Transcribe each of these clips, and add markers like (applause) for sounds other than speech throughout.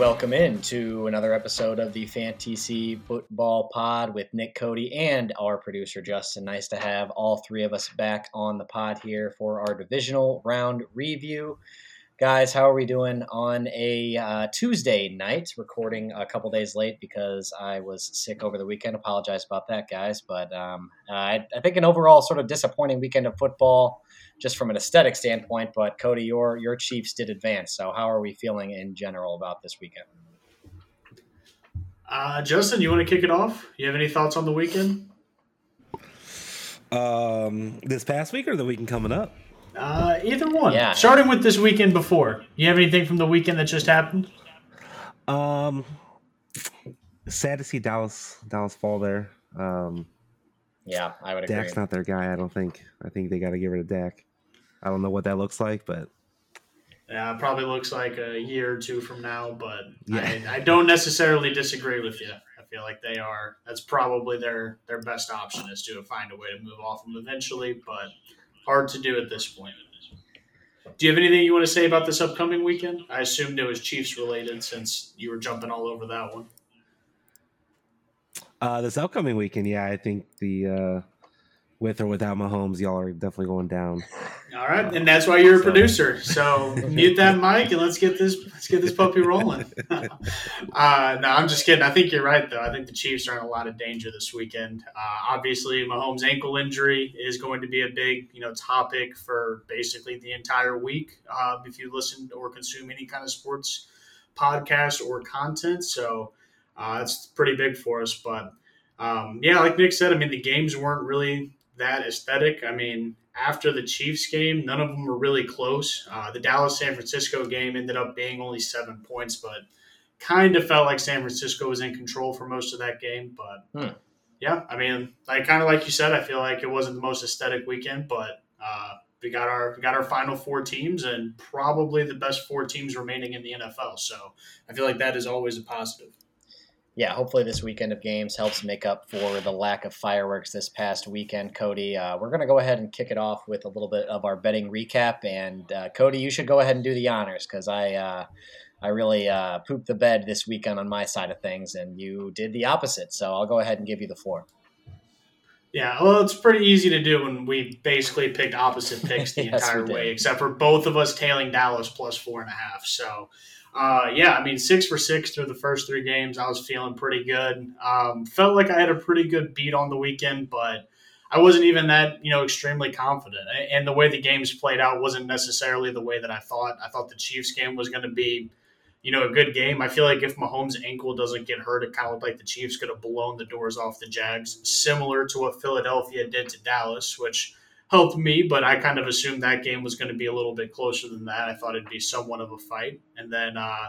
Welcome in to another episode of the FanTC Football Pod with Nick Kody and our producer Justin. Nice to have all three of us back on the pod here for our divisional round review. Guys, how are we doing on a uh, Tuesday night? Recording a couple days late because I was sick over the weekend. Apologize about that, guys. But um, I, I think an overall sort of disappointing weekend of football just from an aesthetic standpoint. But Kody, your your Chiefs did advance. So how are we feeling in general about this weekend? Uh, Justin, you want to kick it off? You have any thoughts on the weekend? Um, this past week or the weekend coming up? Uh, either one. Yeah. Starting with this weekend before. You have anything from the weekend that just happened? Um, sad to see Dallas Dallas fall there. Um, Yeah, I would agree. Dak's not their guy. I don't think. I think they got to get rid of Dak. I don't know what that looks like, but Yeah, it probably looks like a year or two from now, but Yeah. I, I don't necessarily disagree with you. I feel like they are. That's probably their their best option is to find a way to move off them eventually, but hard to do at this point. Do you have anything you want to say about this upcoming weekend? I assumed it was Chiefs related since you were jumping all over that one. uh, this upcoming weekend, yeah, I think the uh, with or without Mahomes, y'all are definitely going down. All right, and that's why you're a producer. So (laughs) mute that mic and let's get this let's get this puppy rolling. (laughs) uh, no, I'm just kidding. I think you're right though. I think the Chiefs are in a lot of danger this weekend. Uh, obviously, Mahomes' ankle injury is going to be a big you know topic for basically the entire week. Uh, if you listen or consume any kind of sports podcast or content, so uh, it's pretty big for us. But um, yeah, like Nick said, I mean the games weren't really that aesthetic. I mean, after the Chiefs game, none of them were really close. Uh, the Dallas San Francisco game ended up being only seven points, but kind of felt like San Francisco was in control for most of that game. But Hmm. yeah, I mean, like kind of like you said, I feel like it wasn't the most aesthetic weekend, but uh, we got our we got our final four teams and probably the best four teams remaining in the NFL. So I feel like that is always a positive. Yeah, hopefully this weekend of games helps make up for the lack of fireworks this past weekend. Kody, uh, we're going to go ahead and kick it off with a little bit of our betting recap. And uh, Kody, you should go ahead and do the honors because I, uh, I really uh, pooped the bed this weekend on my side of things, and you did the opposite. So I'll go ahead and give you the floor. Yeah, well, it's pretty easy to do when we basically picked opposite picks the (laughs) Yes, entire way, except for both of us tailing Dallas plus four and a half. So, uh, yeah, I mean, six for six through the first three games. I was feeling pretty good. Um, felt like I had a pretty good beat on the weekend, but I wasn't even that, you know, extremely confident. And the way the games played out wasn't necessarily the way that I thought. I thought the Chiefs game was going to be you know, a good game. I feel like if Mahomes' ankle doesn't get hurt, it kind of looked like the Chiefs could have blown the doors off the Jags, similar to what Philadelphia did to Dallas, which helped me, but I kind of assumed that game was going to be a little bit closer than that. I thought it'd be somewhat of a fight. And then uh,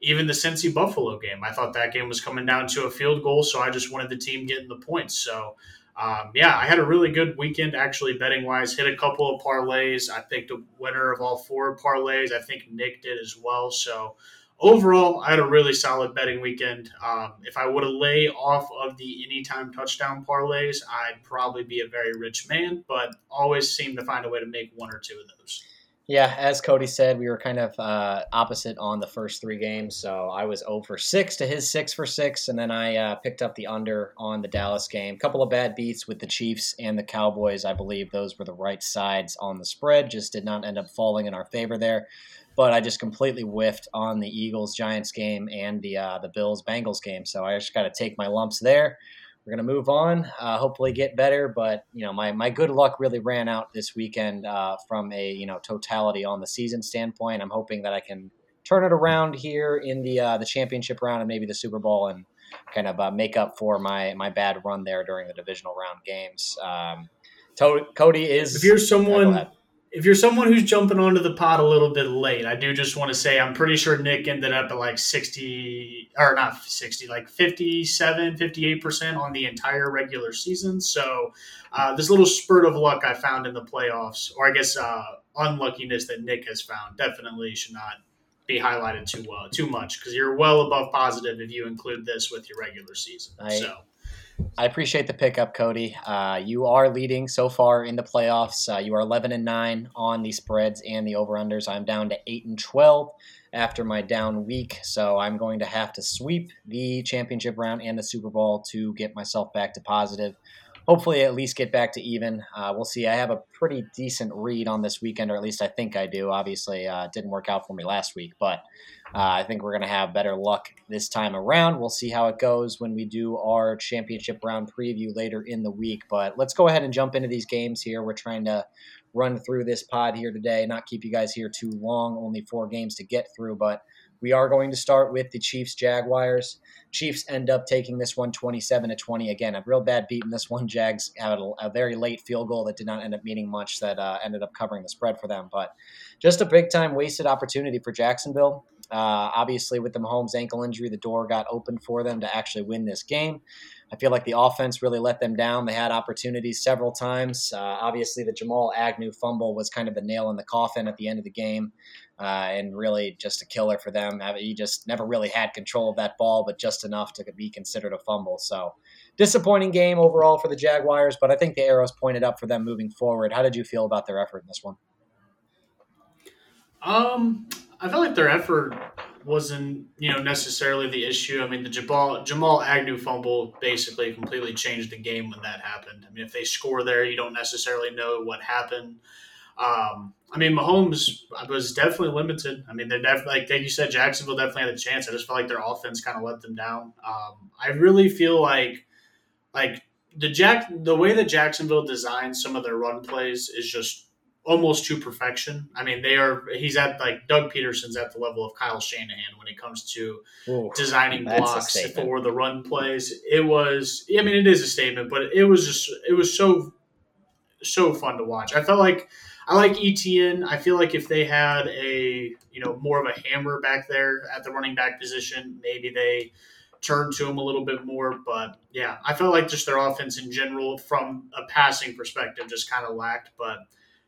even the Cincy Buffalo game, I thought that game was coming down to a field goal, so I just wanted the team getting the points. So, um, yeah, I had a really good weekend actually betting wise. Hit a couple of parlays. I picked a winner of all four parlays. I think Nick did as well. So, overall, I had a really solid betting weekend. Um, if I would have lay off of the anytime touchdown parlays, I'd probably be a very rich man, but always seem to find a way to make one or two of those. Yeah, as Cody said, we were kind of uh, opposite on the first three games. So I was 0 for 6 to his 6 for 6. And then I uh, picked up the under on the Dallas game. A couple of bad beats with the Chiefs and the Cowboys. I believe those were the right sides on the spread. Just did not end up falling in our favor there. But I just completely whiffed on the Eagles Giants game and the uh, the Bills Bengals game. So I just got to take my lumps there. We're gonna move on. Uh, hopefully, get better. But you know, my my good luck really ran out this weekend uh, from a you know totality on the season standpoint. I'm hoping that I can turn it around here in the uh, the championship round and maybe the Super Bowl and kind of uh, make up for my my bad run there during the divisional round games. Um, to- Kody is If you're someone. If you're someone who's jumping onto the pot a little bit late, I do just want to say I'm pretty sure Nick ended up at like 60 or not 60, like 57, 58% on the entire regular season. So, uh, this little spurt of luck I found in the playoffs, or I guess uh, unluckiness that Nick has found, definitely should not be highlighted too uh, too much because you're well above positive if you include this with your regular season. I- so, I appreciate the pickup, Kody. Uh, you are leading so far in the playoffs. Uh, you are 11 and 9 on the spreads and the over unders. I'm down to 8 and 12 after my down week, so I'm going to have to sweep the championship round and the Super Bowl to get myself back to positive hopefully at least get back to even. Uh, we'll see. I have a pretty decent read on this weekend, or at least I think I do. Obviously, uh, didn't work out for me last week, but uh, I think we're going to have better luck this time around. We'll see how it goes when we do our championship round preview later in the week. But let's go ahead and jump into these games here. We're trying to run through this pod here today, not keep you guys here too long, only four games to get through, but we are going to start with the Chiefs Jaguars. Chiefs end up taking this one 27 to 20. Again, a real bad beat in this one. Jags had a, a very late field goal that did not end up meaning much that uh, ended up covering the spread for them. But just a big time wasted opportunity for Jacksonville. Uh, obviously, with the Mahomes ankle injury, the door got opened for them to actually win this game. I feel like the offense really let them down. They had opportunities several times. Uh, obviously, the Jamal Agnew fumble was kind of the nail in the coffin at the end of the game uh, and really just a killer for them. He just never really had control of that ball, but just enough to be considered a fumble. So disappointing game overall for the Jaguars, but I think the arrows pointed up for them moving forward. How did you feel about their effort in this one? Um, I felt like their effort wasn't you know necessarily the issue. I mean, the Jamal Jamal Agnew fumble basically completely changed the game when that happened. I mean, if they score there, you don't necessarily know what happened. Um, I mean, Mahomes was definitely limited. I mean, they're definitely like, like you said, Jacksonville definitely had a chance. I just felt like their offense kind of let them down. Um, I really feel like like the Jack the way that Jacksonville designed some of their run plays is just almost to perfection. I mean, they are. He's at like Doug Pederson's at the level of Kyle Shanahan when it comes to Ooh, designing blocks for the run plays. It was. I mean, it is a statement, but it was just. It was so so fun to watch. I felt like I like ETN. I feel like if they had a you know more of a hammer back there at the running back position, maybe they turn to him a little bit more. But yeah, I felt like just their offense in general, from a passing perspective, just kind of lacked. But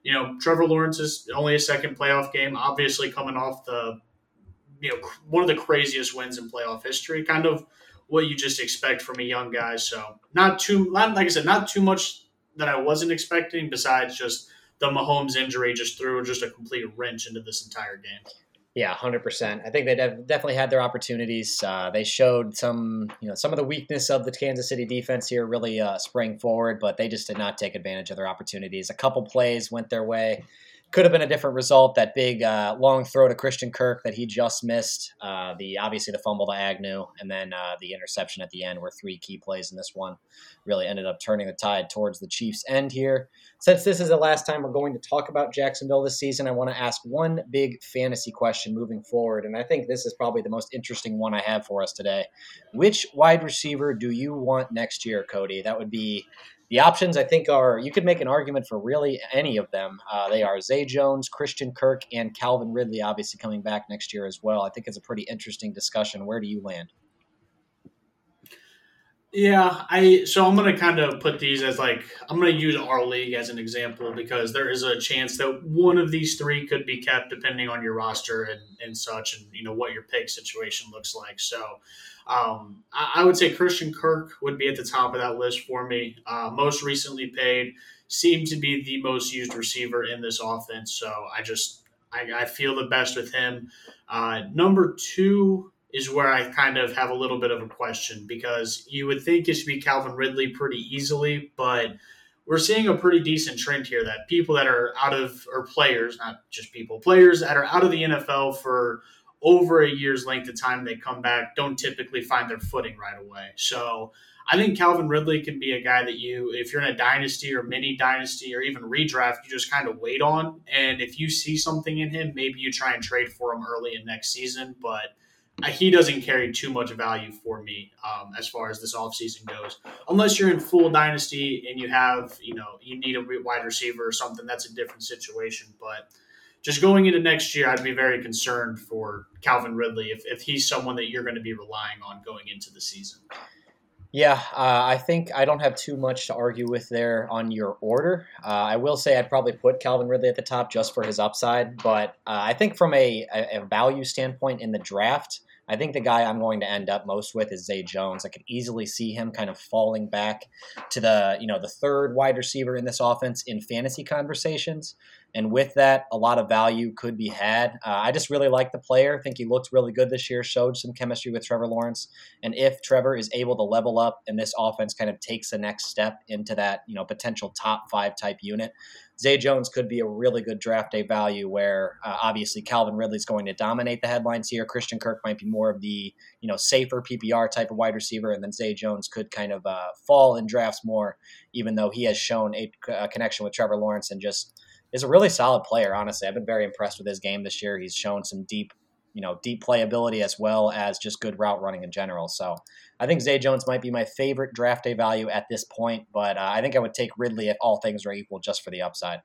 you know, Trevor Lawrence is only a second playoff game, obviously coming off the you know one of the craziest wins in playoff history, kind of what you just expect from a young guy. So not too, like I said, not too much that I wasn't expecting. Besides just the Mahomes injury just threw just a complete wrench into this entire game. Yeah, hundred percent. I think they definitely had their opportunities. Uh, they showed some, you know, some of the weakness of the Kansas City defense here really uh, sprang forward, but they just did not take advantage of their opportunities. A couple plays went their way could have been a different result. That big uh, long throw to Christian Kirk that he just missed. Uh, the obviously the fumble to Agnew, and then uh, the interception at the end were three key plays in this one. Really ended up turning the tide towards the Chiefs' end here. Since this is the last time we're going to talk about Jacksonville this season, I want to ask one big fantasy question moving forward, and I think this is probably the most interesting one I have for us today. Which wide receiver do you want next year, Kody? That would be the options, I think, are you could make an argument for really any of them. Uh, they are Zay Jones, Christian Kirk, and Calvin Ridley, obviously coming back next year as well. I think it's a pretty interesting discussion. Where do you land? Yeah, I so I'm gonna kind of put these as like I'm gonna use our league as an example because there is a chance that one of these three could be kept depending on your roster and, and such and you know what your pick situation looks like. So um, I, I, would say Christian Kirk would be at the top of that list for me. Uh, most recently paid, seemed to be the most used receiver in this offense. So I just I, I feel the best with him. Uh, number two is where I kind of have a little bit of a question because you would think it should be Calvin Ridley pretty easily, but we're seeing a pretty decent trend here that people that are out of or players, not just people, players that are out of the NFL for over a year's length of time they come back don't typically find their footing right away. So I think Calvin Ridley can be a guy that you, if you're in a dynasty or mini dynasty or even redraft, you just kind of wait on. And if you see something in him, maybe you try and trade for him early in next season. But he doesn't carry too much value for me um, as far as this offseason goes. Unless you're in full dynasty and you have, you know, you need a wide receiver or something, that's a different situation. But just going into next year, I'd be very concerned for Calvin Ridley if, if he's someone that you're going to be relying on going into the season. Yeah, uh, I think I don't have too much to argue with there on your order. Uh, I will say I'd probably put Calvin Ridley at the top just for his upside, but uh, I think from a, a, value standpoint in the draft, I think the guy I'm going to end up most with is Zay Jones. I could easily see him kind of falling back to the you know the third wide receiver in this offense in fantasy conversations. And with that, a lot of value could be had. Uh, I just really like the player. I think he looked really good this year, showed some chemistry with Trevor Lawrence. And if Trevor is able to level up and this offense kind of takes the next step into that, you know, potential top five type unit, Zay Jones could be a really good draft day value where uh, obviously Calvin Ridley's going to dominate the headlines here. Christian Kirk might be more of the, you know, safer PPR type of wide receiver. And then Zay Jones could kind of uh, fall in drafts more, even though he has shown a, a connection with Trevor Lawrence and just – is a really solid player. Honestly, I've been very impressed with his game this year. He's shown some deep, you know, deep playability as well as just good route running in general. So I think Zay Jones might be my favorite draft day value at this point, but uh, I think I would take Ridley if all things are equal, just for the upside.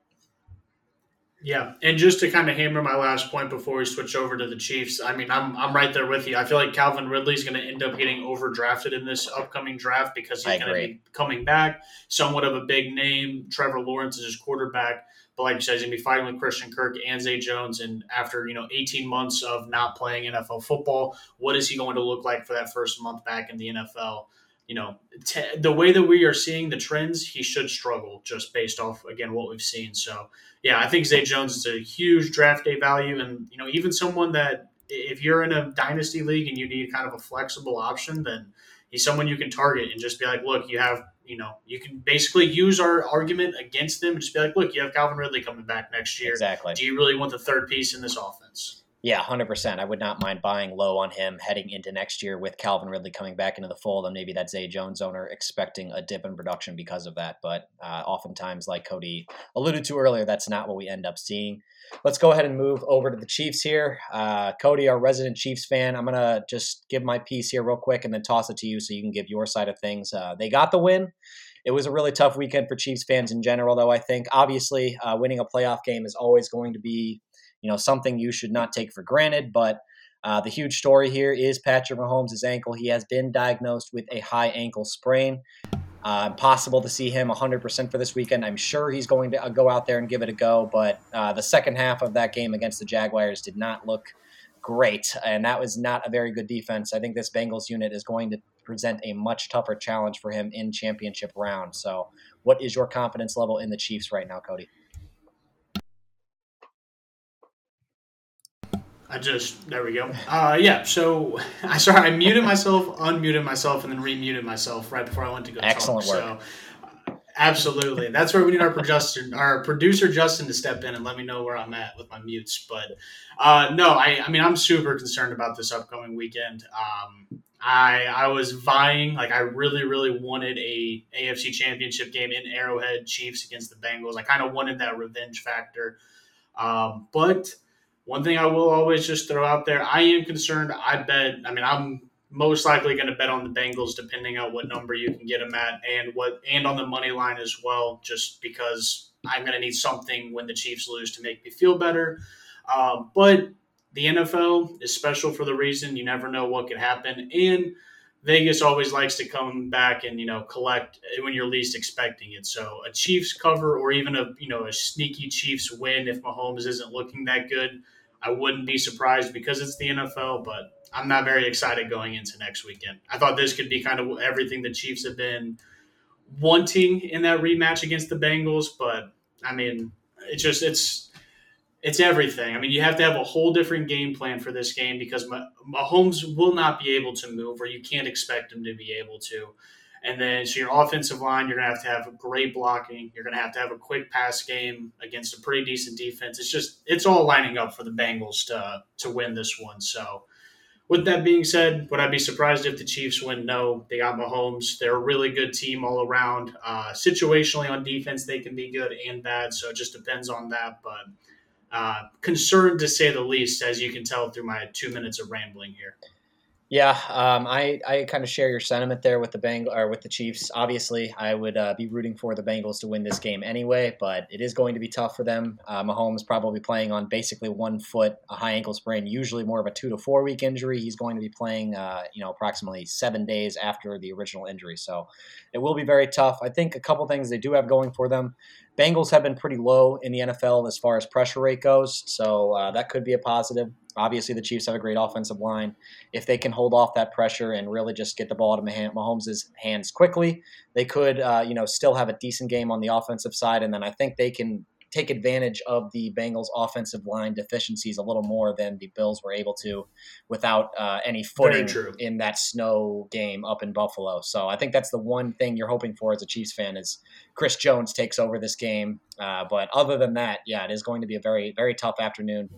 Yeah, and just to kind of hammer my last point before we switch over to the Chiefs, I mean, I'm I'm right there with you. I feel like Calvin Ridley's going to end up getting overdrafted in this upcoming draft because he's going to be coming back, somewhat of a big name. Trevor Lawrence is his quarterback. But like you said, he's going to be fighting with Christian Kirk and Zay Jones. And after, you know, 18 months of not playing NFL football, what is he going to look like for that first month back in the NFL? You know, t- the way that we are seeing the trends, he should struggle just based off, again, what we've seen. So, yeah, I think Zay Jones is a huge draft day value. And, you know, even someone that if you're in a dynasty league and you need kind of a flexible option, then he's someone you can target and just be like, look, you have you know, you can basically use our argument against them and just be like, look, you have Calvin Ridley coming back next year. Exactly. Do you really want the third piece in this offense? Yeah, 100%. I would not mind buying low on him heading into next year with Calvin Ridley coming back into the fold and maybe that Zay Jones owner expecting a dip in production because of that. But uh, oftentimes, like Kody alluded to earlier, that's not what we end up seeing. Let's go ahead and move over to the Chiefs here. Uh, Kody, our resident Chiefs fan, I'm going to just give my piece here real quick and then toss it to you so you can give your side of things. Uh, they got the win it was a really tough weekend for Chiefs fans in general, though. I think obviously uh, winning a playoff game is always going to be, you know, something you should not take for granted. But uh, the huge story here is Patrick Mahomes' ankle. He has been diagnosed with a high ankle sprain. Uh, possible to see him 100% for this weekend. I'm sure he's going to uh, go out there and give it a go, but uh, the second half of that game against the Jaguars did not look great, and that was not a very good defense. I think this Bengals unit is going to present a much tougher challenge for him in championship round. So, what is your confidence level in the Chiefs right now, Kody? I just there we go. Uh, yeah. So (laughs) I sorry, I muted myself, unmuted myself, and then remuted myself right before I went to go. Excellent talk. work. So, absolutely, that's where we need our producer, our producer Justin, to step in and let me know where I'm at with my mutes. But uh, no, I, I mean, I'm super concerned about this upcoming weekend. Um, I I was vying like I really really wanted a AFC Championship game in Arrowhead, Chiefs against the Bengals. I kind of wanted that revenge factor, um, but one thing I will always just throw out there: I am concerned. I bet. I mean, I'm most likely going to bet on the Bengals, depending on what number you can get them at, and what and on the money line as well, just because I'm going to need something when the Chiefs lose to make me feel better. Um, but the NFL is special for the reason you never know what could happen. And Vegas always likes to come back and, you know, collect when you're least expecting it. So a Chiefs cover or even a, you know, a sneaky Chiefs win if Mahomes isn't looking that good, I wouldn't be surprised because it's the NFL, but I'm not very excited going into next weekend. I thought this could be kind of everything the Chiefs have been wanting in that rematch against the Bengals, but I mean, it's just it's it's everything. I mean, you have to have a whole different game plan for this game because Mahomes will not be able to move, or you can't expect him to be able to. And then, so your offensive line, you're going to have to have great blocking. You're going to have to have a quick pass game against a pretty decent defense. It's just, it's all lining up for the Bengals to to win this one. So, with that being said, would I be surprised if the Chiefs win? No, they got Mahomes. They're a really good team all around. Uh, situationally on defense, they can be good and bad. So it just depends on that. But uh, concerned to say the least, as you can tell through my two minutes of rambling here. Yeah, um, I, I kind of share your sentiment there with the Bang or with the Chiefs. Obviously, I would uh, be rooting for the Bengals to win this game anyway, but it is going to be tough for them. Uh, Mahomes probably playing on basically one foot, a high ankle sprain, usually more of a two to four week injury. He's going to be playing, uh, you know, approximately seven days after the original injury, so it will be very tough. I think a couple things they do have going for them. Bengals have been pretty low in the NFL as far as pressure rate goes, so uh, that could be a positive. Obviously, the Chiefs have a great offensive line. If they can hold off that pressure and really just get the ball to Mahomes' hands quickly, they could, uh, you know, still have a decent game on the offensive side. And then I think they can take advantage of the Bengals' offensive line deficiencies a little more than the Bills were able to without uh, any footing in that snow game up in Buffalo. So I think that's the one thing you're hoping for as a Chiefs fan is Chris Jones takes over this game. Uh, but other than that, yeah, it is going to be a very very tough afternoon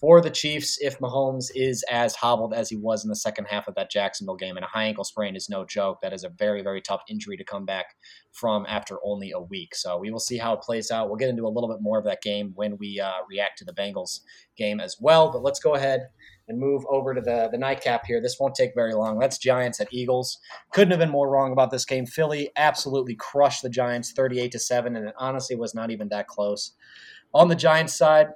for the Chiefs if Mahomes is as hobbled as he was in the second half of that Jacksonville game. And a high ankle sprain is no joke. That is a very, very tough injury to come back from after only a week. So we will see how it plays out. We'll get into a little bit more of that game when we uh, react to the Bengals game as well. But let's go ahead and move over to the, the nightcap here. This won't take very long. That's Giants at Eagles. Couldn't have been more wrong about this game. Philly absolutely crushed the Giants 38 to 7, and it honestly was not even that close. On the Giants side,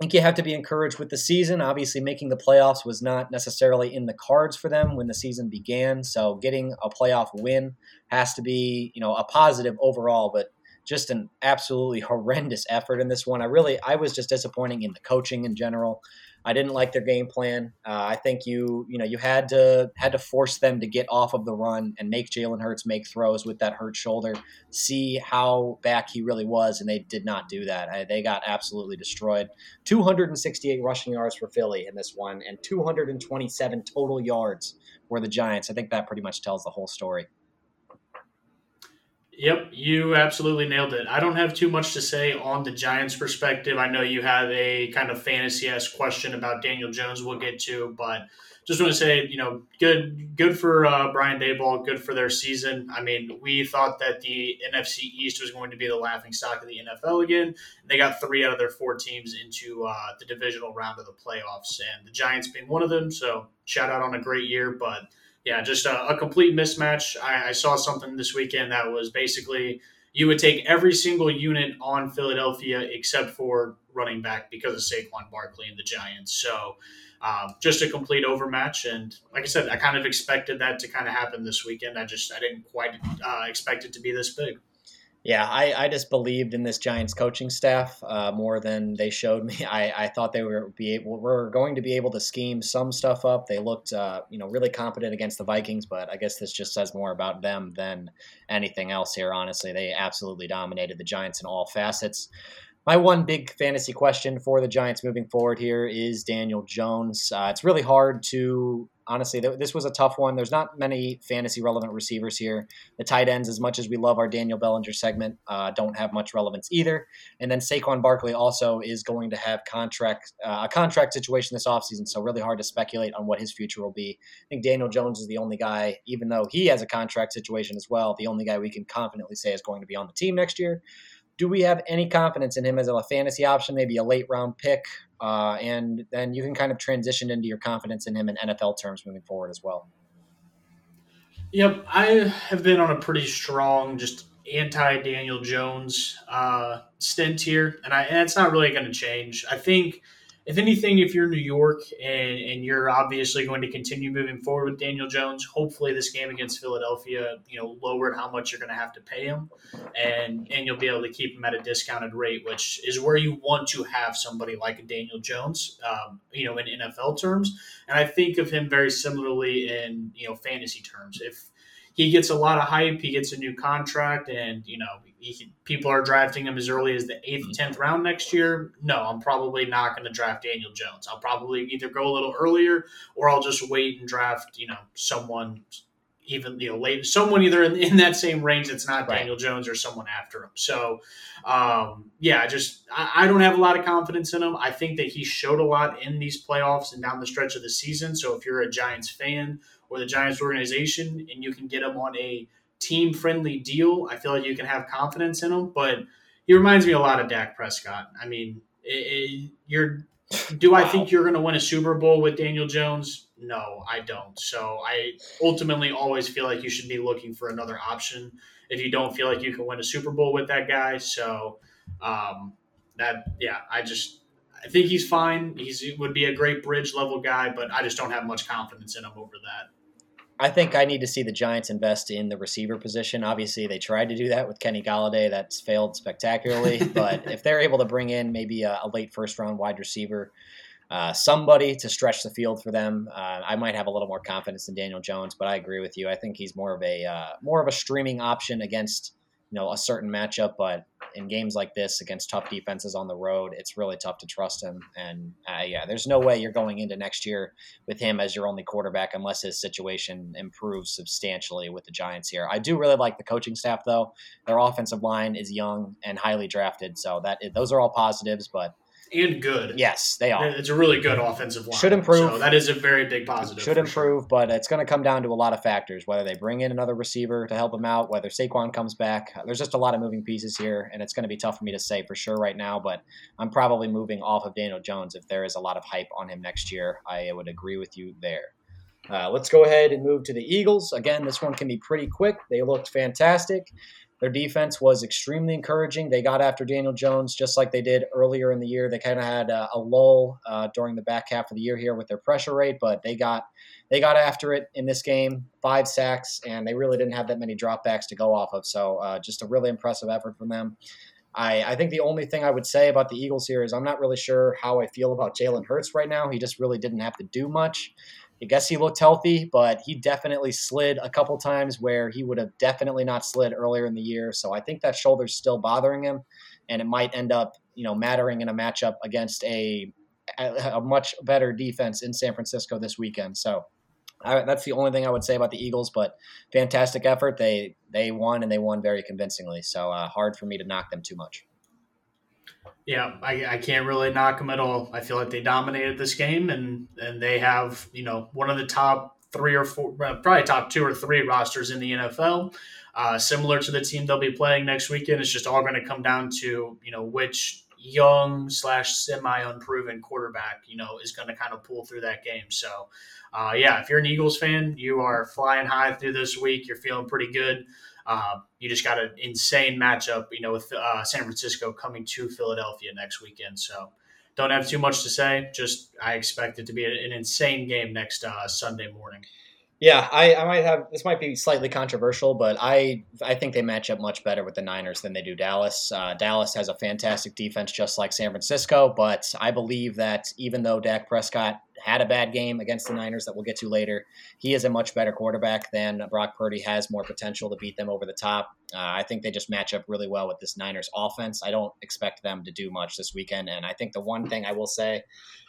think you have to be encouraged with the season. Obviously, making the playoffs was not necessarily in the cards for them when the season began. So, getting a playoff win has to be, you know, a positive overall. But just an absolutely (laughs) horrendous effort in this one. I really, I was just disappointing in the coaching in general. I didn't like their game plan. Uh, I think you you know you had to had to force them to get off of the run and make Jalen Hurts make throws with that hurt shoulder, see how back he really was, and they did not do that. I, they got absolutely destroyed. 268 rushing yards for Philly in this one, and 227 total yards for the Giants. I think that pretty much tells the whole story. Yep, you absolutely nailed it. I don't have too much to say on the Giants' perspective. I know you have a kind of fantasy esque question about Daniel Jones. We'll get to, but just want to say, you know, good, good for uh, Brian Daboll, good for their season. I mean, we thought that the NFC East was going to be the laughing stock of the NFL again. They got three out of their four teams into uh, the divisional round of the playoffs, and the Giants being one of them. So, shout out on a great year, but yeah, just a, a complete mismatch. I, I, saw something this weekend that was basically you would take every single unit on Philadelphia except for running back because of Saquon Barkley and the Giants. So um, just a complete overmatch. And like I said, I kind of expected that to kind of happen this weekend. I just I didn't quite uh, expect it to be this big. Yeah, I, I just believed in this Giants coaching staff uh, more than they showed me. (laughs) I, I thought they were be able, were going to be able to scheme some stuff up. They looked, uh, you know, really competent against the Vikings, but I guess this just says more about them than anything else here. Honestly, they absolutely dominated the Giants in all facets. My one big fantasy question for the Giants moving forward here is Daniel Jones. Uh, it's really hard to honestly, th- this was a tough one. There's not many fantasy relevant receivers here. The tight ends, as much as we love our Daniel Bellinger segment, uh, don't have much relevance either. And then Saquon Barkley also is going to have contract uh, a contract situation this offseason, so really hard to speculate on what his future will be. I think Daniel Jones is the only guy, even though he has a contract situation as well, the only guy we can confidently say is going to be on the team next year do we have any confidence in him as a fantasy option, maybe a late round pick? Uh, and then you can kind of transition into your confidence in him in NFL terms moving forward as well. Yep, I have been on a pretty strong, just anti Daniel Jones uh, stint here, and I and it's not really going to change. I think if anything, if you're New York and, and you're obviously going to continue moving forward with Daniel Jones, hopefully this game against Philadelphia, you know, lowered how much you're going to have to pay him, and and you'll be able to keep him at a discounted rate, which is where you want to have somebody like Daniel Jones, um, you know, in NFL terms. And I think of him very similarly in you know fantasy terms. If he gets a lot of hype. He gets a new contract, and you know he, people are drafting him as early as the eighth, mm-hmm. tenth round next year. No, I'm probably not going to draft Daniel Jones. I'll probably either go a little earlier, or I'll just wait and draft you know someone even you know late someone either in, in that same range that's not right. Daniel Jones or someone after him. So um, yeah, just I, I, don't have a lot of confidence in him. I think that he showed a lot in these playoffs and down the stretch of the season. So if you're a Giants fan or the Giants organization and you can get him on a team friendly deal, I feel like you can have confidence in him. But he reminds me a lot of Dak Prescott. I mean, it, it, you're. Do wow. I think you're going to win a Super Bowl with Daniel Jones? No, I don't. So I ultimately always feel like you should be looking for another option if you don't feel like you can win a Super Bowl with that guy. So um, that yeah, I just I think he's fine. He's he would be a great bridge level guy, but I just don't have much confidence in him over that. I think I need to see the Giants invest in the receiver position. Obviously, they tried to do that with Kenny Golladay. That's failed spectacularly. (laughs) but if they're able to bring in maybe a, a late first round wide receiver, uh, somebody to stretch the field for them. Uh, I might have a little more confidence in Daniel Jones, but I agree with you. I think he's more of a uh, more of a streaming option against you know a certain matchup, but in games like this against tough defenses on the road, it's really tough to trust him. And uh, yeah, there's no way you're going into next year with him as your only quarterback unless his situation improves substantially with the Giants here. I do really like the coaching staff though. Their offensive line is young and highly drafted, so that those are all positives. But and good. Yes, they are. It's a really good offensive line. Should improve. So that is a very big positive. Should improve, sure. but it's going to come down to a lot of factors. Whether they bring in another receiver to help them out, whether Saquon comes back. There's just a lot of moving pieces here, and it's going to be tough for me to say for sure right now. But I'm probably moving off of Daniel Jones if there is a lot of hype on him next year. I would agree with you there. Uh, let's go ahead and move to the Eagles. Again, this one can be pretty quick. They looked fantastic. Their defense was extremely encouraging. They got after Daniel Jones just like they did earlier in the year. They kind of had a, a lull uh, during the back half of the year here with their pressure rate, but they got they got after it in this game. Five sacks, and they really didn't have that many dropbacks to go off of. So uh, just a really impressive effort from them. I, I think the only thing I would say about the Eagles here is I'm not really sure how I feel about Jalen Hurts right now. He just really didn't have to do much. I guess he looked healthy, but he definitely slid a couple times where he would have definitely not slid earlier in the year. So I think that shoulder's still bothering him, and it might end up, you know, mattering in a matchup against a a much better defense in San Francisco this weekend. So I, that's the only thing I would say about the Eagles. But fantastic effort. They they won and they won very convincingly. So uh, hard for me to knock them too much. Yeah, I, I can't really knock them at all. I feel like they dominated this game, and and they have you know one of the top three or four, probably top two or three rosters in the NFL. Uh, similar to the team they'll be playing next weekend, it's just all going to come down to you know which young slash semi unproven quarterback you know is going to kind of pull through that game. So, uh, yeah, if you're an Eagles fan, you are flying high through this week. You're feeling pretty good. Uh, you just got an insane matchup, you know, with uh, San Francisco coming to Philadelphia next weekend. So don't have too much to say. Just I expect it to be an insane game next uh, Sunday morning. Yeah, I, I might have this might be slightly controversial, but I I think they match up much better with the Niners than they do Dallas. Uh, Dallas has a fantastic defense, just like San Francisco, but I believe that even though Dak Prescott had a bad game against the Niners that we'll get to later. He is a much better quarterback than Brock Purdy has more potential to beat them over the top. Uh, I think they just match up really well with this Niners offense. I don't expect them to do much this weekend. And I think the one thing I will say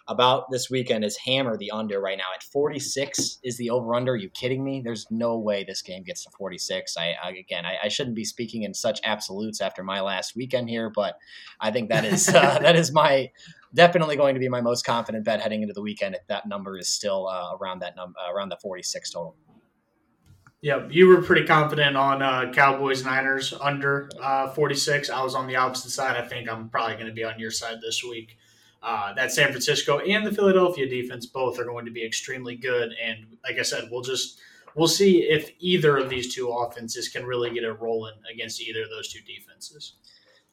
about this weekend is hammer the under right now at 46 is the over under. You kidding me? There's no way this game gets to 46. I, I again, I, I, shouldn't be speaking in such absolutes after my last weekend here, but I think that is (laughs) uh, that is my definitely going to be my most confident bet heading into the weekend if that number is still uh, around that number uh, around the 46 total. Yeah, you were pretty confident on uh, Cowboys Niners under uh, 46. I was on the opposite side. I think I'm probably going to be on your side this week. Uh, that San Francisco and the Philadelphia defense both are going to be extremely good, and like I said, we'll just we'll see if either of these two offenses can really get it rolling against either of those two defenses.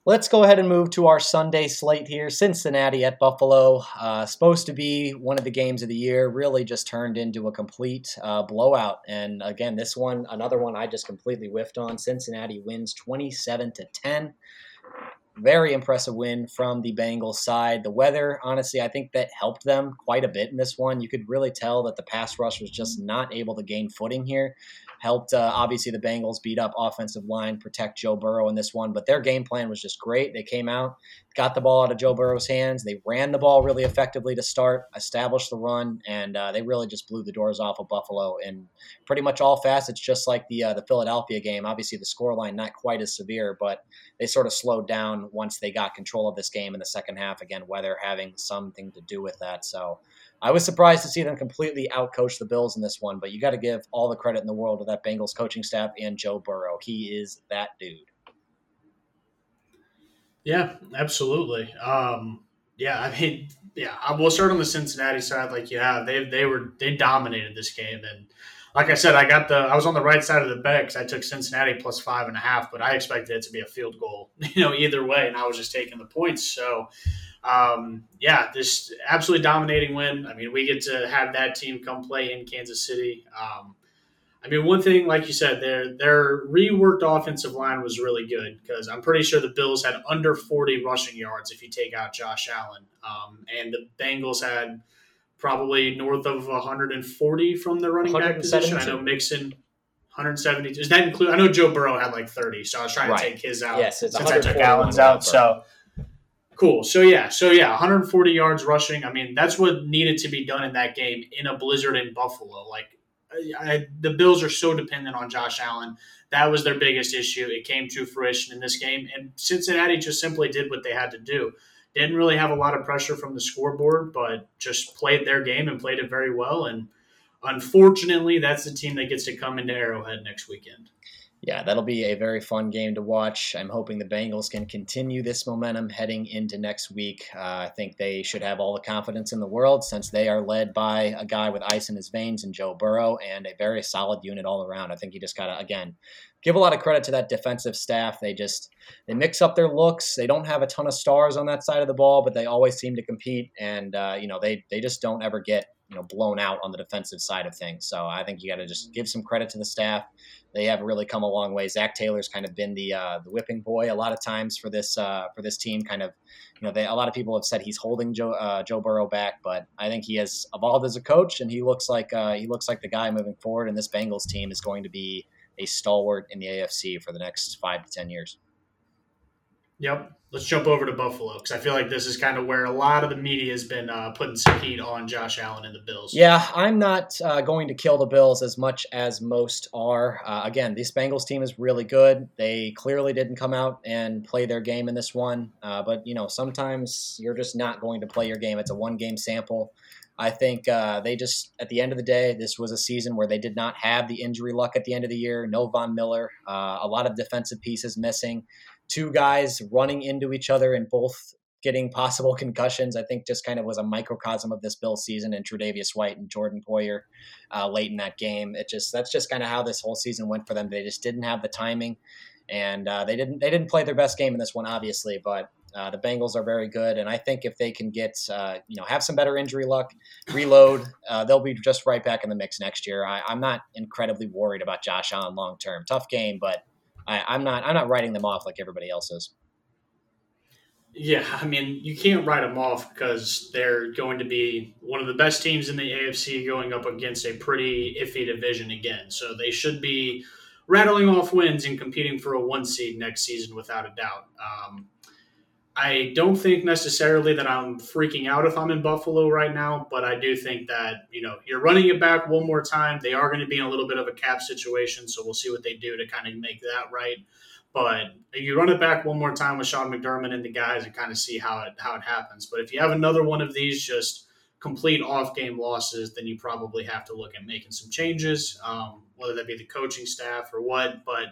Let's go ahead and move to our Sunday slate here. Cincinnati at Buffalo. Uh, supposed to be one of the games of the year, really just turned into a complete uh, blowout. And again, this one, another one I just completely whiffed on. Cincinnati wins 27 to 10. Very impressive win from the Bengals side. The weather, honestly, I think that helped them quite a bit in this one. You could really tell that the pass rush was just not able to gain footing here helped uh, obviously the Bengals beat up offensive line, protect Joe Burrow in this one. But their game plan was just great. They came out, got the ball out of Joe Burrow's hands. They ran the ball really effectively to start, established the run, and uh, they really just blew the doors off of Buffalo in pretty much all facets, just like the uh, the Philadelphia game. Obviously, the scoreline not quite as severe, but they sort of slowed down once they got control of this game in the second half. Again, weather having something to do with that. So I was surprised to see them completely outcoach the Bills in this one, but you got to give all the credit in the world to that Bengals coaching staff and Joe Burrow. He is that dude. Yeah, absolutely. Um, yeah, I mean, yeah, we'll start on the Cincinnati side. Like, yeah, they they were they dominated this game, and like I said, I got the I was on the right side of the bet because I took Cincinnati plus five and a half, but I expected it to be a field goal, (laughs) you know, either way, and I was just taking the points. So um, yeah, this absolutely dominating win. I mean, we get to have that team come play in Kansas City. Um, I mean, one thing, like you said, their their reworked offensive line was really good because I'm pretty sure the Bills had under 40 rushing yards if you take out Josh Allen, um, and the Bengals had probably north of 140 from the running back position. I know Mixon 170. Does that include? I know Joe Burrow had like 30, so I was trying right. to take his out yes, since I took Allen's out. So cool. So yeah, so yeah, 140 yards rushing. I mean, that's what needed to be done in that game in a blizzard in Buffalo. Like I, the Bills are so dependent on Josh Allen. That was their biggest issue. It came to fruition in this game, and Cincinnati just simply did what they had to do. Didn't really have a lot of pressure from the scoreboard, but just played their game and played it very well. And unfortunately, that's the team that gets to come into Arrowhead next weekend yeah, that'll be a very fun game to watch. I'm hoping the Bengals can continue this momentum heading into next week. Uh, I think they should have all the confidence in the world since they are led by a guy with ice in his veins and Joe Burrow and a very solid unit all around. I think you just got to, again, give a lot of credit to that defensive staff. They just they mix up their looks. They don't have a ton of stars on that side of the ball, but they always seem to compete. And uh, you know they they just don't ever get you know blown out on the defensive side of things. So I think you got to just give some credit to the staff. They have really come a long way. Zac Taylor's kind of been the uh, the whipping boy a lot of times for this uh, for this team. Kind of, you know, they, a lot of people have said he's holding Joe uh, Joe Burrow back, but I think he has evolved as a coach, and he looks like uh, he looks like the guy moving forward. And this Bengals team is going to be a stalwart in the AFC for the next five to ten years. Yep. Let's jump over to Buffalo because I feel like this is kind of where a lot of the media has been uh, putting some heat on Josh Allen and the Bills. Yeah, I'm not uh, going to kill the Bills as much as most are. Uh, again, this Bengals team is really good. They clearly didn't come out and play their game in this one, uh, but you know sometimes you're just not going to play your game. It's a one game sample. I think uh, they just, at the end of the day, this was a season where they did not have the injury luck at the end of the year. No Von Miller, uh, a lot of defensive pieces missing two guys running into each other and both getting possible (laughs) concussions. I think just kind of was a microcosm of this Bill season and Tre'Davious White and Jordan Poyer uh, late in that game. It just that's just kind of how this whole season went for them. They just didn't have the timing, and uh, they didn't they didn't play their best game in this one, obviously. But uh, the Bengals are very good, and I think if they can get uh, you know have some better injury luck, reload, uh, they'll be just right back in the mix next year. I, I'm not incredibly worried about Josh Allen long term. Tough game, but I, am not I'm not writing them off like everybody else is. Yeah, I mean, you can't write them off because they're going to be one of the best teams in the AFC going up against a pretty iffy division again. So they should be rattling off wins and competing for a one seed next season without a doubt. Um, I don't think necessarily that I'm freaking out if I'm in Buffalo right now, but I do think that, you know, you're running it back one more time. They are going to be in a little bit of a cap situation, so we'll see what they do to kind of make that right. But you run it back one more time with Sean McDermott and the guys and kind of see how it how it happens. But if you have another one of these just complete off game losses, then you probably have to look at making some changes, um, whether that be the coaching staff or what. But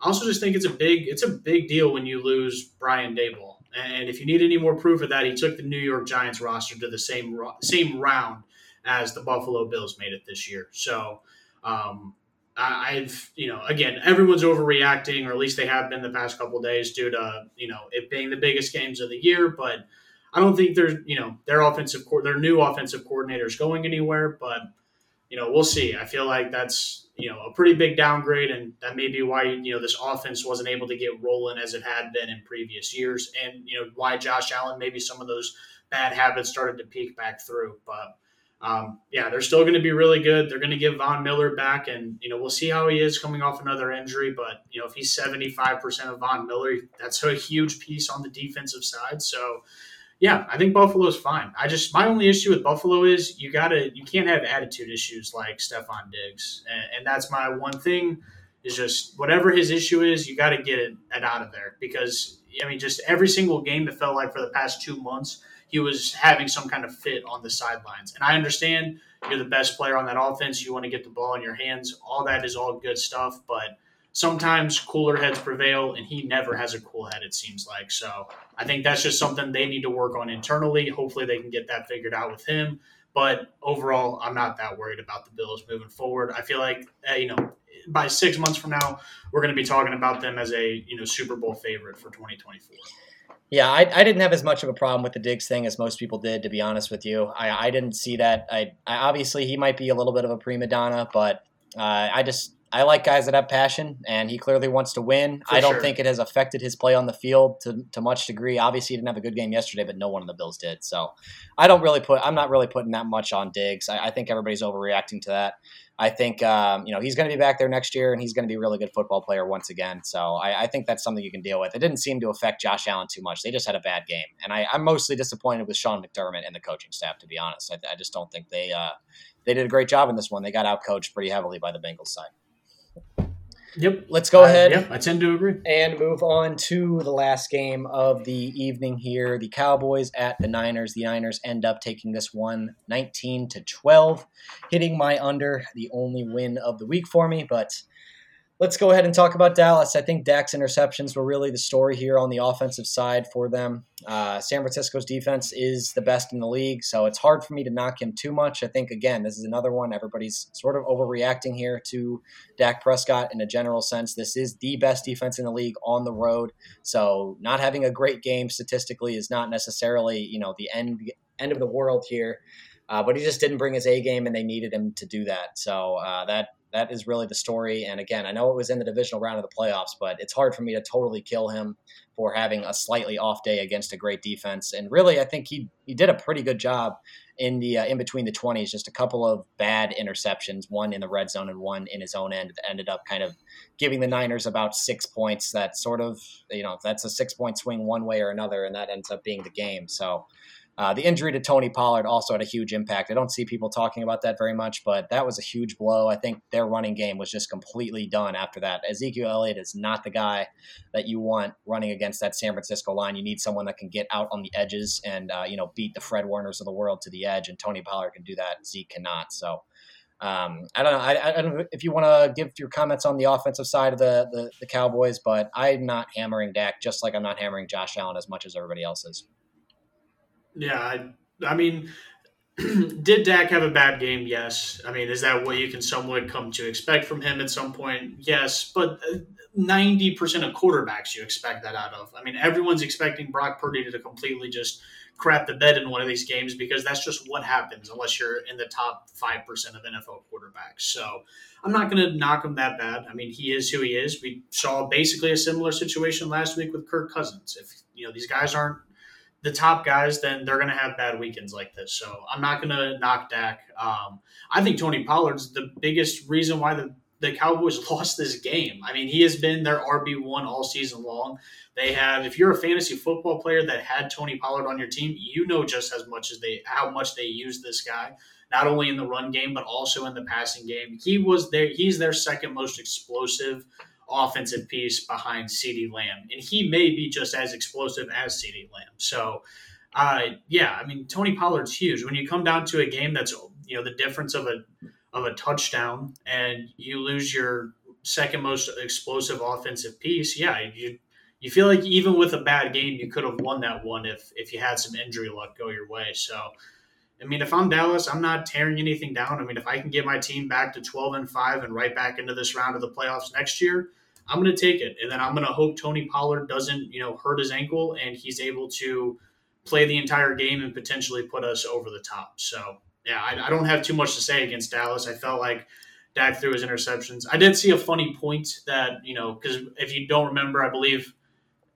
I also just think it's a big it's a big deal when you lose Brian Daboll. And if you need any more proof of that, he took the New York Giants roster to the same same round as the Buffalo Bills made it this year. So um, I've you know again everyone's overreacting, or at least they have been the past couple days due to you know it being the biggest games of the year. But I don't think there's you know their offensive their new offensive coordinators going anywhere. But you know we'll see. I feel like that's you know a pretty big downgrade, and that may be why you know this offense wasn't able to get rolling as it had been in previous years, and you know why Josh Allen maybe some of those bad habits started to peek back through. But um, yeah, they're still going to be really good. They're going to give Von Miller back, and you know we'll see how he is coming off another injury. But you know if he's seventy five percent of Von Miller, that's a huge piece on the defensive side. So yeah, I think Buffalo's fine. I just my only issue with Buffalo is you gotta you can't have attitude issues like Stefon Diggs, and, and that's my one thing. Is just whatever his issue is, you got to get it, it out of there because I mean, just every single game it felt like for the past two months he was having some kind of fit on the sidelines. And I understand you're the best player on that offense. You want to get the ball in your hands. All that is all good stuff, but sometimes cooler heads prevail, and he never has a cool head, it seems like. So I think that's just something they need to work on internally. Hopefully, they can get that figured out with him. But overall, I'm not that worried about the Bills moving forward. I feel like, uh, you know, by six months from now, we're going to be talking about them as a, you know, Super Bowl favorite for 2024. Yeah, I, I didn't have as much of a problem with the Diggs thing as most people did, to be honest with you. I, I didn't see that. I, I obviously he might be a little bit of a prima donna, but Uh, I just I like guys that have passion, and he clearly wants to win. For I don't sure. think it has affected his play on the field to, to much degree. Obviously, he didn't have a good game yesterday, but no one of the Bills did. So I don't really put. I'm not really putting that much on Diggs. I, I think everybody's overreacting to that. I think um, you know he's going to be back there next year, and he's going to be a really good football player once again. So I, I think that's something you can deal with. It didn't seem to affect Josh Allen too much. They just had a bad game, and I, I'm mostly disappointed with Sean McDermott and the coaching staff. To be honest, I, I just don't think they uh, they did a great job in this one. They got out coached pretty heavily by the Bengals side. Yep. Let's go Uh, ahead Yep, I tend to agree. and move on to the last game of the evening here. The Cowboys at the Niners. The Niners end up taking this one 19 to 12, hitting my under, the only win of the week for me, but Let's go ahead and talk about Dallas. I think Dak's interceptions were really the story here on the offensive side for them. Uh, San Francisco's defense is the best in the league, so it's hard for me to knock him too much. I think, again, this is another one. Everybody's sort of overreacting here to Dak Prescott in a general sense. This is the best defense in the league on the road, so not having a great game statistically is not necessarily, you know, the end end of the world here. Uh, but he just didn't bring his A game, and they needed him to do that. So uh, that that is really the story. And again, I know it was in the divisional round of the playoffs, but it's hard for me to totally kill him for having a slightly off day against a great defense. And really, I think he he did a pretty good job in the uh, in between the twenties. Just a couple of bad interceptions, one in the red zone and one in his own end, that ended up kind of giving the Niners about six points. That sort of you know that's a six point swing one way or another, and that ends up being the game. So. Uh, the injury to Tony Pollard also had a huge impact. I don't see people talking about that very much, but that was a huge blow. I think their running game was just completely done after that. Ezekiel Elliott is not the guy that you want running against that San Francisco line. You need someone that can get out on the edges and uh, you know beat the Fred Warners of the world to the edge, and Tony Pollard can do that. Zeke cannot. So. Um, I don't know. I, I don't know if you want to give your comments on the offensive side of the, the, the Cowboys, but I'm not hammering Dak just like I'm not hammering Josh Allen as much as everybody else is. Yeah, I, I mean, (clears throat) did Dak have a bad game? Yes. I mean, is that what you can somewhat come to expect from him at some point? Yes. But uh, ninety percent of quarterbacks you expect that out of. I mean, everyone's expecting Brock Purdy to completely just crap the bed in one of these games because that's just what happens unless you're in the top five percent of NFL quarterbacks. So I'm not going to knock him that bad. I mean, he is who he is. We saw basically a similar situation last week with Kirk Cousins. If you know these guys aren't the top guys, then they're going to have bad weekends like this. So I'm not going to knock Dak. Um, I think Tony Pollard's the biggest reason why the, the Cowboys (laughs) lost this game. I mean, he has been their RB1 all season long. They have, if you're a fantasy football player that had Tony Pollard on your team, you know just as much as they, how much they use this guy, not only in the run game, but also in the passing game. He was there, he's their second most explosive offensive piece behind CeeDee Lamb, and he may be just as explosive as CeeDee Lamb. So, uh, yeah, I mean Tony Pollard's huge. When you come down to a game that's you know the difference of a of a touchdown, and you lose your second most explosive offensive piece, yeah, you you feel like even with a bad game, you could have won that one if if you had some injury luck go your way. So. I mean, if I'm Dallas, I'm not tearing anything down. I mean, if I can get my team back to 12 and 5 and right back into this round of the playoffs next year, I'm going to take it. And then I'm going to hope Tony Pollard doesn't, you know, hurt his ankle and he's able to play the entire game and potentially put us over the top. So, yeah, I, I don't have too much to say against Dallas. I felt like Dak threw his interceptions. I did see a funny point that, you know, because if you don't remember, I believe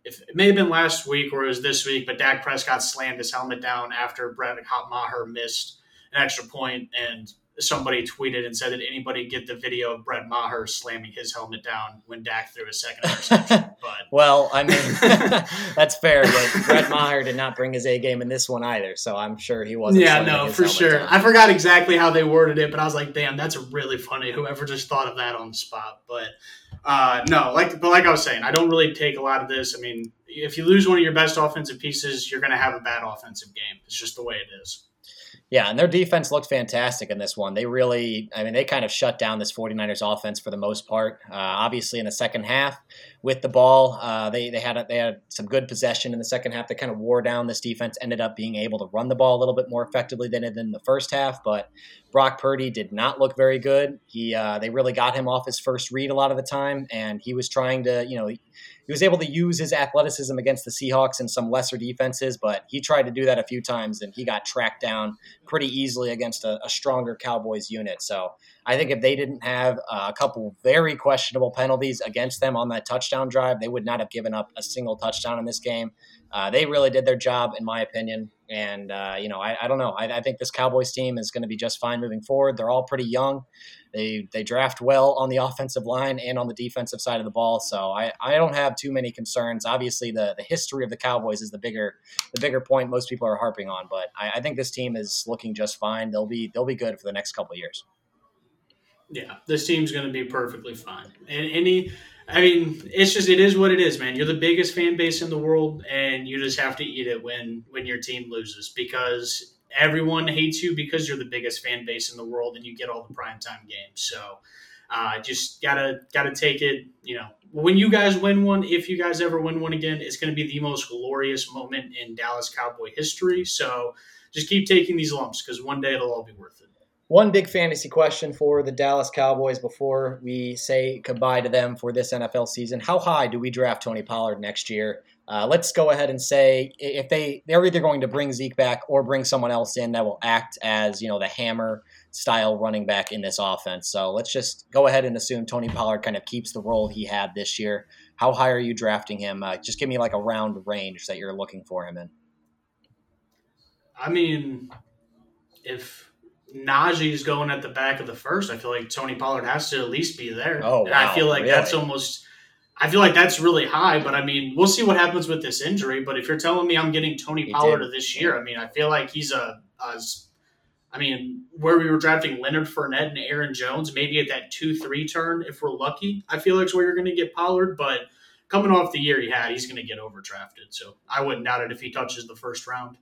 if it may have been last week or it was this week, but Dak Prescott slammed his helmet down after Brett Maher missed an extra point, and somebody tweeted and said, "Did anybody get the video of Brett Maher slamming his helmet down when Dak threw his second interception?" (laughs) But well, I mean, (laughs) (laughs) that's fair, but Brett Maher did not bring his A game in this one either, so I'm sure he wasn't. yeah, no, for sure. down. I forgot exactly how they worded it, but I was like, "Damn, that's really funny." Whoever just thought of that on the spot, but. Uh, no, like but like I was saying, I don't really take a lot of this. I mean, if you lose one of your best offensive pieces, you're going to have a bad offensive game. It's just the way it is. Yeah, and their defense looked fantastic in this one. They really, I mean, they kind of shut down this 49ers offense for the most part. Uh, obviously, in the second half with the ball, uh, they, they, had a, they had some good possession in the second half. They kind of wore down this defense, ended up being able to run the ball a little bit more effectively than in the first half. But Brock Purdy did not look very good. He uh, they really got him off his first read a lot of the time, and he was trying to, you know, he, was able to use his athleticism against the Seahawks and some lesser defenses, but he tried to do that a few times, and he got tracked down pretty easily against a, a stronger Cowboys unit. So I think if they didn't have a couple very questionable penalties against them on that touchdown drive, they would not have given up a single touchdown in this game. Uh, they really did their job, in my opinion. And, uh, you know, I, I don't know. I, I, think this Cowboys team is going to be just fine moving forward. They're all pretty young. They, they draft well on the offensive line and on the defensive side of the ball. So I, I don't have too many concerns. Obviously, the, the history of the Cowboys is the bigger the bigger point most people are harping on. But I, I think this team is looking just fine. They'll be they'll be good for the next couple years. Yeah, this team's going to be perfectly fine. And any I mean, it's just it is what it is, man. You're the biggest fan base in the world, and you just have to eat it when when your team loses because everyone hates you because you're the biggest fan base in the world and you get all the primetime games. So uh, just gotta gotta take it. You know, when you guys win one, if you guys ever win one again, it's to be the most glorious moment in Dallas Cowboy history. So just keep taking these lumps because one day it'll all be worth it. One big fantasy question for the Dallas Cowboys before we say goodbye to them for this NFL season. How high do we draft Tony Pollard next year? Uh, let's go ahead and say if they they're either going to bring Zeke back or bring someone else in that will act as you know the hammer style running back in this offense. So let's just go ahead and assume Tony Pollard kind of keeps the role he had this year. How high are you drafting him? Uh, just give me like a round range that you're looking for him in. I mean, if Najee's going at the back of the first, I feel like Tony Pollard has to at least be there. Oh, wow, I feel like really? that's almost. I feel like that's really high, but I mean, we'll see what happens with this injury. But if you're telling me I'm getting Tony he Pollard did. this year, I mean, I feel like he's a, a, I mean, where we were drafting Leonard Fournette and Aaron Jones, maybe at that two three turn, if we're lucky, I feel like it's where you're going to get Pollard. But coming off the year he had, he's going to get overdrafted. So I wouldn't doubt it if he touches the first round.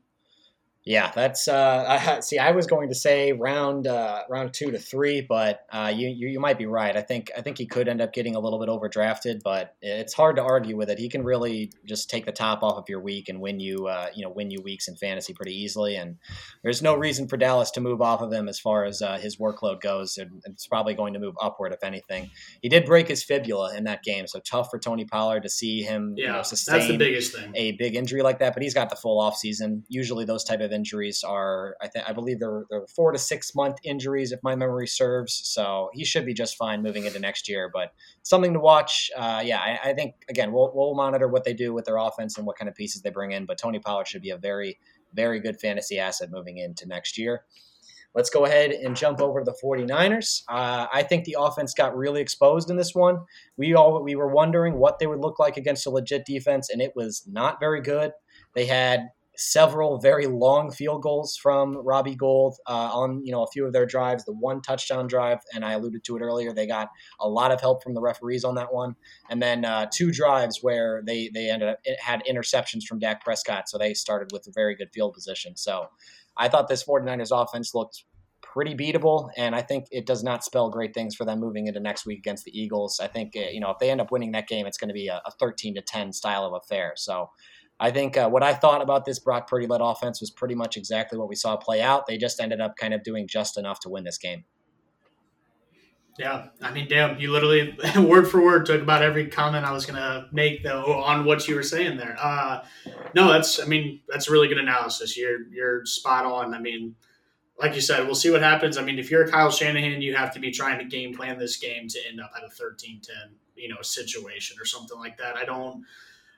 Yeah, that's uh, (laughs) I, see. I was going to say round uh, round two to three, but uh, you, you, you might be right. I think I think he could end up getting a little bit overdrafted, but it's hard to argue with it. He can really just take the top off of your week and win you uh, you know win you weeks in fantasy pretty easily. And there's no reason for Dallas to move off of him as far as uh, his workload goes. It's probably going to move upward if anything. He did break his fibula in that game, so tough for Tony Pollard to see him yeah, you know, sustain that's the biggest thing. a big injury like that. But he's got the full off season. Usually those type of of injuries are, I think, I believe they're, they're four to six month injuries, if my memory serves. So he should be just fine moving into next year. But something to watch. Uh, yeah, I, I, think again we'll we'll monitor what they do with their offense and what kind of pieces they bring in. But Tony Pollard should be a very very good fantasy asset moving into next year. Let's go ahead and jump over to the 49ers. Uh, I think the offense got really exposed in this one. We all we were wondering what they would look like against a legit defense, and it was not very good. They had several very long field goals from Robbie Gould uh, on you know a few of their drives. The one touchdown drive, and I alluded to it earlier, they got a lot of help from the referees on that one. And then uh, two drives where they they ended up had interceptions from Dak Prescott, so they started with a very good field position. So I thought this 49ers offense looked pretty beatable, and I think it does not spell great things for them moving into next week against the Eagles. I think uh, you know if they end up winning that game, it's going to be a, a 13 to 10 style of affair. So I think uh, what I thought about this Brock Purdy led offense was pretty much exactly what we saw play out. They just ended up kind of doing just enough to win this game. Yeah, I mean, damn, you literally (laughs) word for word took about every comment I was gonna make though on what you were saying there. Uh, no, that's, I mean, that's really good analysis. You're you're spot on. I mean, like you said, we'll see what happens. I mean, if you're Kyle Shanahan, you have to be trying to game plan this game to end up at a 13-10, you know, situation or something like that. I don't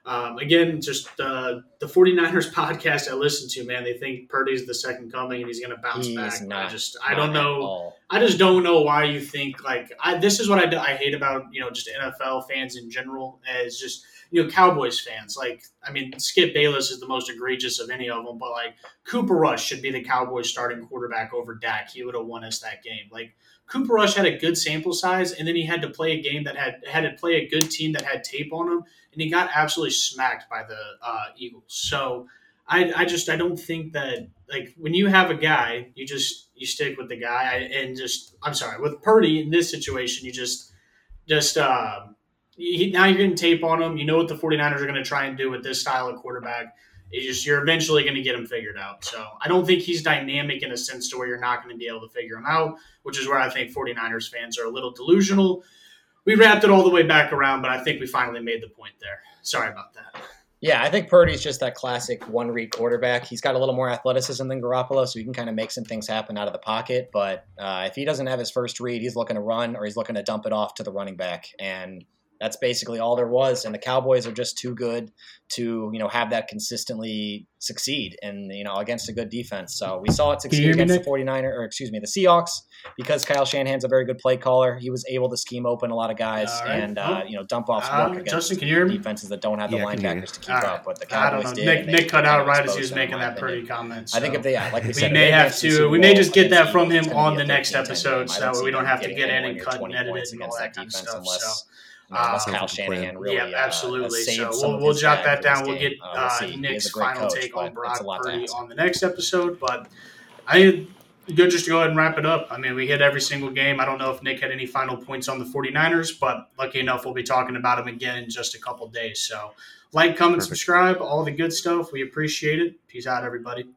um, again, just uh, the 49ers (laughs) podcast I listen to, man, they think Purdy's the second coming and he's going to bounce he's back. Not, I just, I don't know. I just don't know why you think like I, this is what I, I hate about, you know, just NFL fans in general as just, you know, Cowboys fans. Like, I mean, Skip Bayless is the most egregious of any of them, but like Cooper Rush should be the Cowboys starting quarterback over Dak. He would have won us that game. Like, Cooper Rush had a good sample size, and then he had to play a game that had had to play a good team that had tape on him, and he got absolutely smacked by the uh, Eagles. So I, I just I don't think that like when you have a guy, you just you stick with the guy, and just I'm sorry with Purdy in this situation, you just just um, he, now you're getting tape on him. You know what the 49ers are going to try and do with this style of quarterback It's just you're eventually going to get him figured out. So I don't think he's dynamic in a sense to where you're not going to be able to figure him out, which is where I think 49ers fans are a little delusional. We wrapped it all the way back around, but I think we finally made the point there. Sorry about that. Yeah, I think Purdy's just that classic one read quarterback. He's got a little more athleticism than Garoppolo, so he can kind of make some things happen out of the pocket. But uh, if he doesn't have his first read, he's looking to run or he's looking to dump it off to the running back. And that's basically all there was. And the Cowboys are just too good to, you know, have that consistently succeed and, you know, against a good defense. So we saw it succeed against the 49er, or excuse me, the Seahawks, because Kyle Shanahan's a very good play caller. He was able to scheme open a lot of guys right. and, uh, you know, dump off uh, work against Justin, can you hear me? defenses that don't have the yeah, linebackers to keep right. up. But the Cowboys did. Nick, Nick cut out right as he was making that pretty comment. So. I think if they, like we said, may have to, we may just get that from him on the next episode so that way we don't have to get in and cut and edit it and all that kind of stuff. So. Uh, Kyle Shanahan really. Yeah, uh, absolutely. Uh, so we'll, we'll jot that down. We'll get uh, we'll Nick's final coach, take on Brock Purdy on the next episode. But I good just to go ahead and wrap it up. I mean, we hit every single game. I don't know if Nick had any final points on the 49ers, but lucky enough, we'll be talking about them again in just a couple days. So like, comment, Perfect. subscribe, all the good stuff. We appreciate it. Peace out, everybody.